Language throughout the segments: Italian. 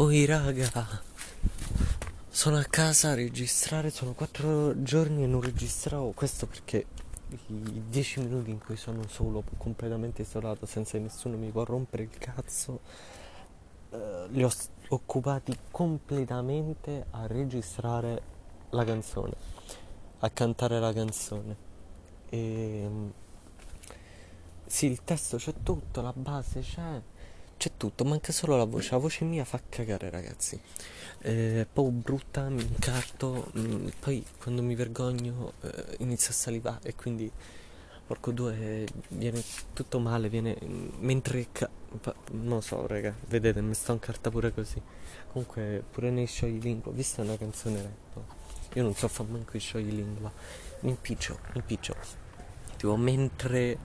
Oi raga, sono a casa a registrare, sono quattro giorni e non registravo questo perché i dieci minuti in cui sono solo, completamente isolato, senza che nessuno mi può rompere il cazzo, eh, li ho occupati completamente a registrare la canzone, a cantare la canzone. E sì, il testo c'è tutto, la base c'è, c'è tutto, manca solo la voce. La voce mia fa cagare, ragazzi. È proprio brutta, mi incarto, mm, poi quando mi vergogno eh, inizio a salivare e quindi, porco due, viene tutto male, viene mentre... ca- non lo so, raga, vedete, mi sto incarta pure così. Comunque, pure nei scioglilingua, vista una canzone rap, io non so fare manco i scioglilingua, mi impiccio, mi impiccio. Tipo, mentre,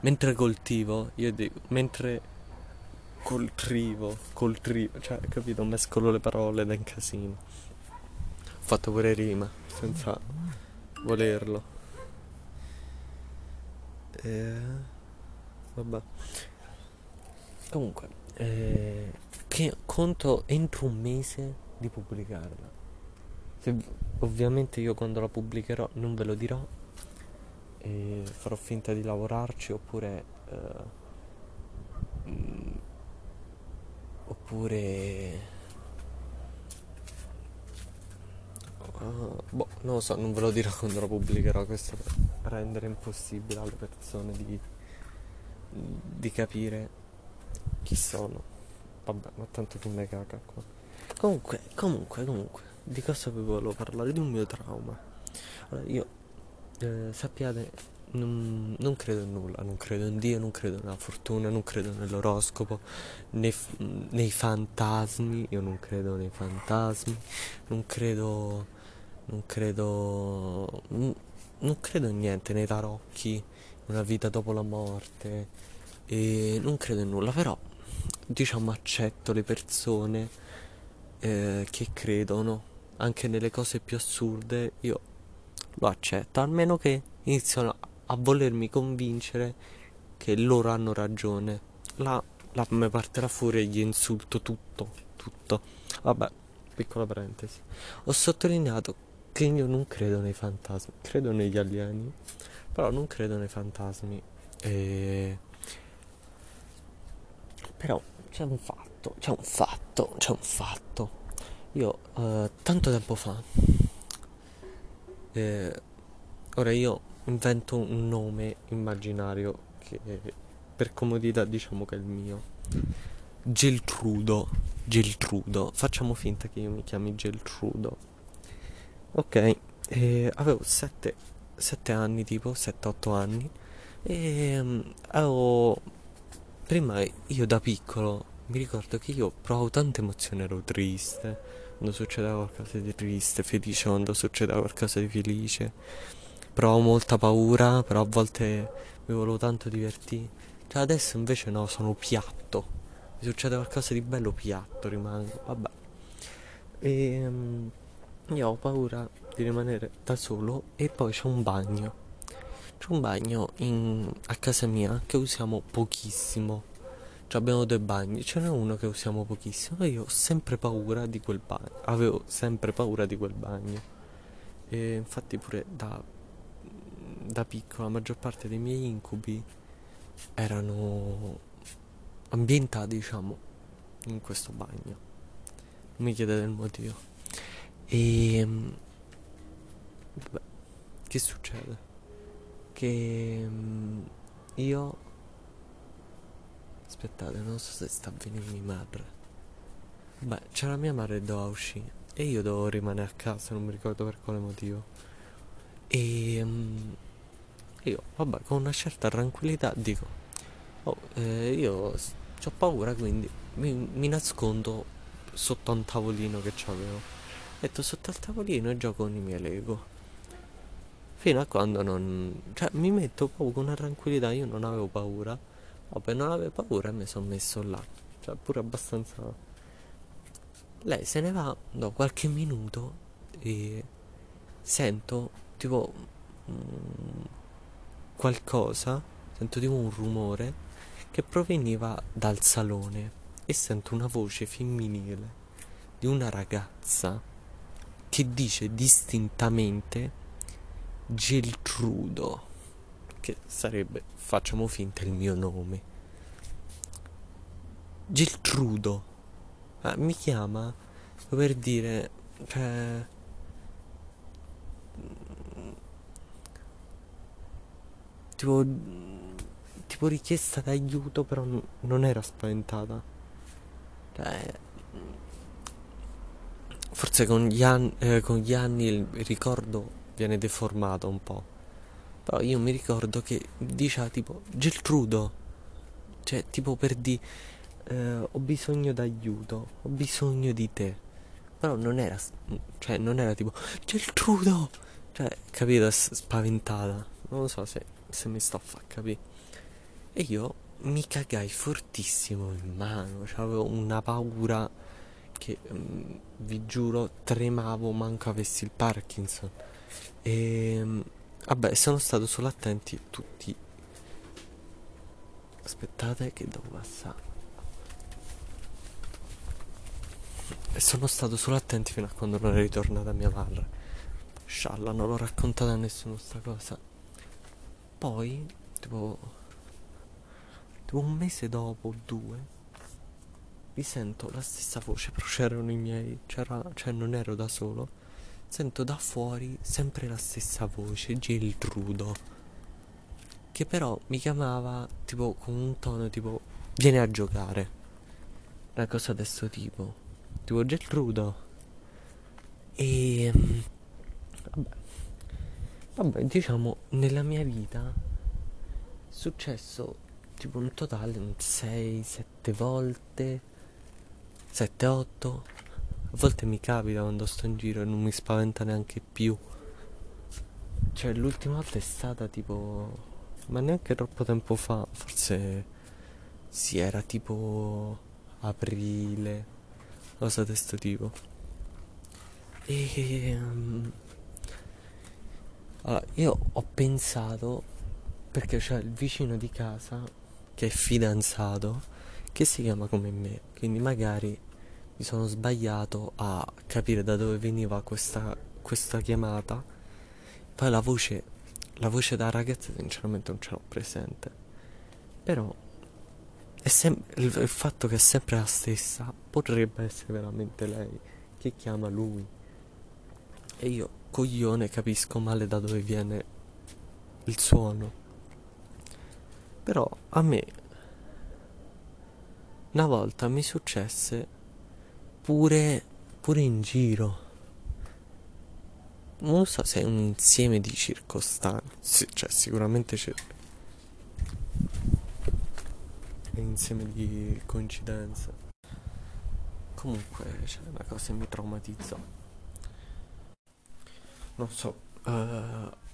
mentre coltivo, io dico, mentre coltrivo, coltrivo, cioè, capito? Mescolo le parole da incasino. Ho fatto pure rima, senza volerlo. E... Vabbè. Comunque, eh, che conto entro un mese di pubblicarla. Se- ovviamente io quando la pubblicherò non ve lo dirò e farò finta di lavorarci oppure... eh, oppure... ah, boh, non lo so, non ve lo dirò quando la pubblicherò, questo per rendere impossibile alle persone di, di capire chi sono. Vabbè, ma tanto chi me caga qua. Comunque, comunque, comunque, di cosa vi volevo parlare? Di un mio trauma. Allora, io, eh, sappiate, non, non credo in nulla, non credo in Dio, non credo nella fortuna, non credo nell'oroscopo, nei, nei fantasmi, io non credo nei fantasmi, non credo, non credo, non, credo in niente, nei tarocchi, una vita dopo la morte, e non credo in nulla, però, diciamo, accetto le persone eh, che credono anche nelle cose più assurde, io lo accetto, almeno che iniziano a volermi convincere che loro hanno ragione. Là, là mi parte la e gli insulto tutto, tutto. Vabbè, piccola parentesi. Ho sottolineato che io non credo nei fantasmi, credo negli alieni, però non credo nei fantasmi. E... Però c'è un fatto, c'è un fatto, c'è un fatto. Io eh, tanto tempo fa, eh, ora io invento un nome immaginario che per comodità diciamo che è il mio. Geltrudo, Geltrudo, facciamo finta che io mi chiami Geltrudo. Ok, e avevo 7, anni tipo, 7-8 anni e mm, avevo Prima io da piccolo mi ricordo che io provavo tante emozioni, ero triste quando succedeva qualcosa di triste, felice quando succedeva qualcosa di felice, provavo molta paura, però a volte mi volevo tanto divertire. Cioè adesso invece no, sono piatto. Mi succede qualcosa di bello piatto, rimango. Vabbè. E mm, io ho paura di rimanere da solo e poi c'è un bagno. C'è un bagno in- a casa mia che usiamo pochissimo. Cioè abbiamo due bagni, ce n'è uno che usiamo pochissimo e io ho sempre paura di quel bagno. Avevo sempre paura di quel bagno. E infatti pure da, da piccolo la maggior parte dei miei incubi erano ambientati, diciamo, in questo bagno. Non mi chiedete il motivo. E... Vabbè, che succede? Che mm, io Aspettate, non so se sta venendo mia madre. Beh, c'era mia madre che doveva uscire e io dovevo rimanere a casa, non mi ricordo per quale motivo. E mm, io, vabbè, con una certa tranquillità dico, oh, eh, io ho paura, quindi mi, mi nascondo sotto un tavolino che c'avevo. Metto sotto al tavolino e gioco con i miei Lego. Fino a quando non... Cioè, mi metto proprio con una tranquillità, io non avevo paura. Vabbè, non avevo paura e mi sono messo là. Cioè, pure abbastanza... Lei se ne va dopo qualche minuto e sento tipo mm, qualcosa, sento tipo un rumore che proveniva dal salone e sento una voce femminile di una ragazza che dice distintamente Geltrudo, che sarebbe, facciamo finta, il mio nome. Geltrudo. Ah, mi chiama per dire, cioè, tipo, tipo richiesta d'aiuto, però n- non era spaventata. Cioè, forse con gli, an- eh, con gli anni il ricordo viene deformato un po'. Però io mi ricordo che diceva tipo Geltrudo, cioè tipo per di eh, ho bisogno d'aiuto, ho bisogno di te. Però non era, cioè non era tipo Geltrudo, cioè capito, spaventata. Non so se, se mi sto a far capire. E io mi cagai fortissimo in mano, cioè avevo una paura che mm, vi giuro tremavo manco avessi il Parkinson. E mm, vabbè, sono stato solo attenti tutti. Aspettate che devo passare. E sono stato solo attenti fino a quando non è ritornata mia madre. Scialla, non l'ho raccontata a nessuno sta cosa. Poi, tipo, tipo un mese dopo, due, risento la stessa voce, però c'erano i miei, c'era, cioè non ero da solo. Sento da fuori sempre la stessa voce, Geltrudo, che però mi chiamava tipo con un tono tipo vieni a giocare. Una cosa di questo tipo. Tipo Geltrudo. E vabbè. Vabbè, diciamo nella mia vita è successo tipo un totale un 6-7 volte 7-8 a volte mi capita quando sto in giro e non mi spaventa neanche più. Cioè l'ultima volta è stata tipo ma neanche troppo tempo fa forse si era tipo aprile cosa di questo tipo. E um, allora, io ho pensato perché c'è il vicino di casa che è fidanzato che si chiama come me, quindi magari mi sono sbagliato a capire da dove veniva questa, questa chiamata. Poi la voce, la voce da ragazza sinceramente non ce l'ho presente. Però sem- il, il fatto che è sempre la stessa potrebbe essere veramente lei che chiama lui. E io, coglione, capisco male da dove viene il suono. Però a me una volta mi successe pure, pure in giro. Non so se è un insieme di circostanze, cioè sicuramente c'è un insieme di coincidenze. Comunque c'è una cosa che mi traumatizzò. Non so, uh,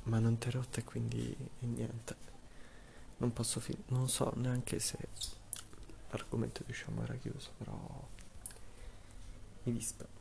ma non ti rotta e quindi niente. Non posso finire, non so neanche se l'argomento diciamo era chiuso, però mi dispiace.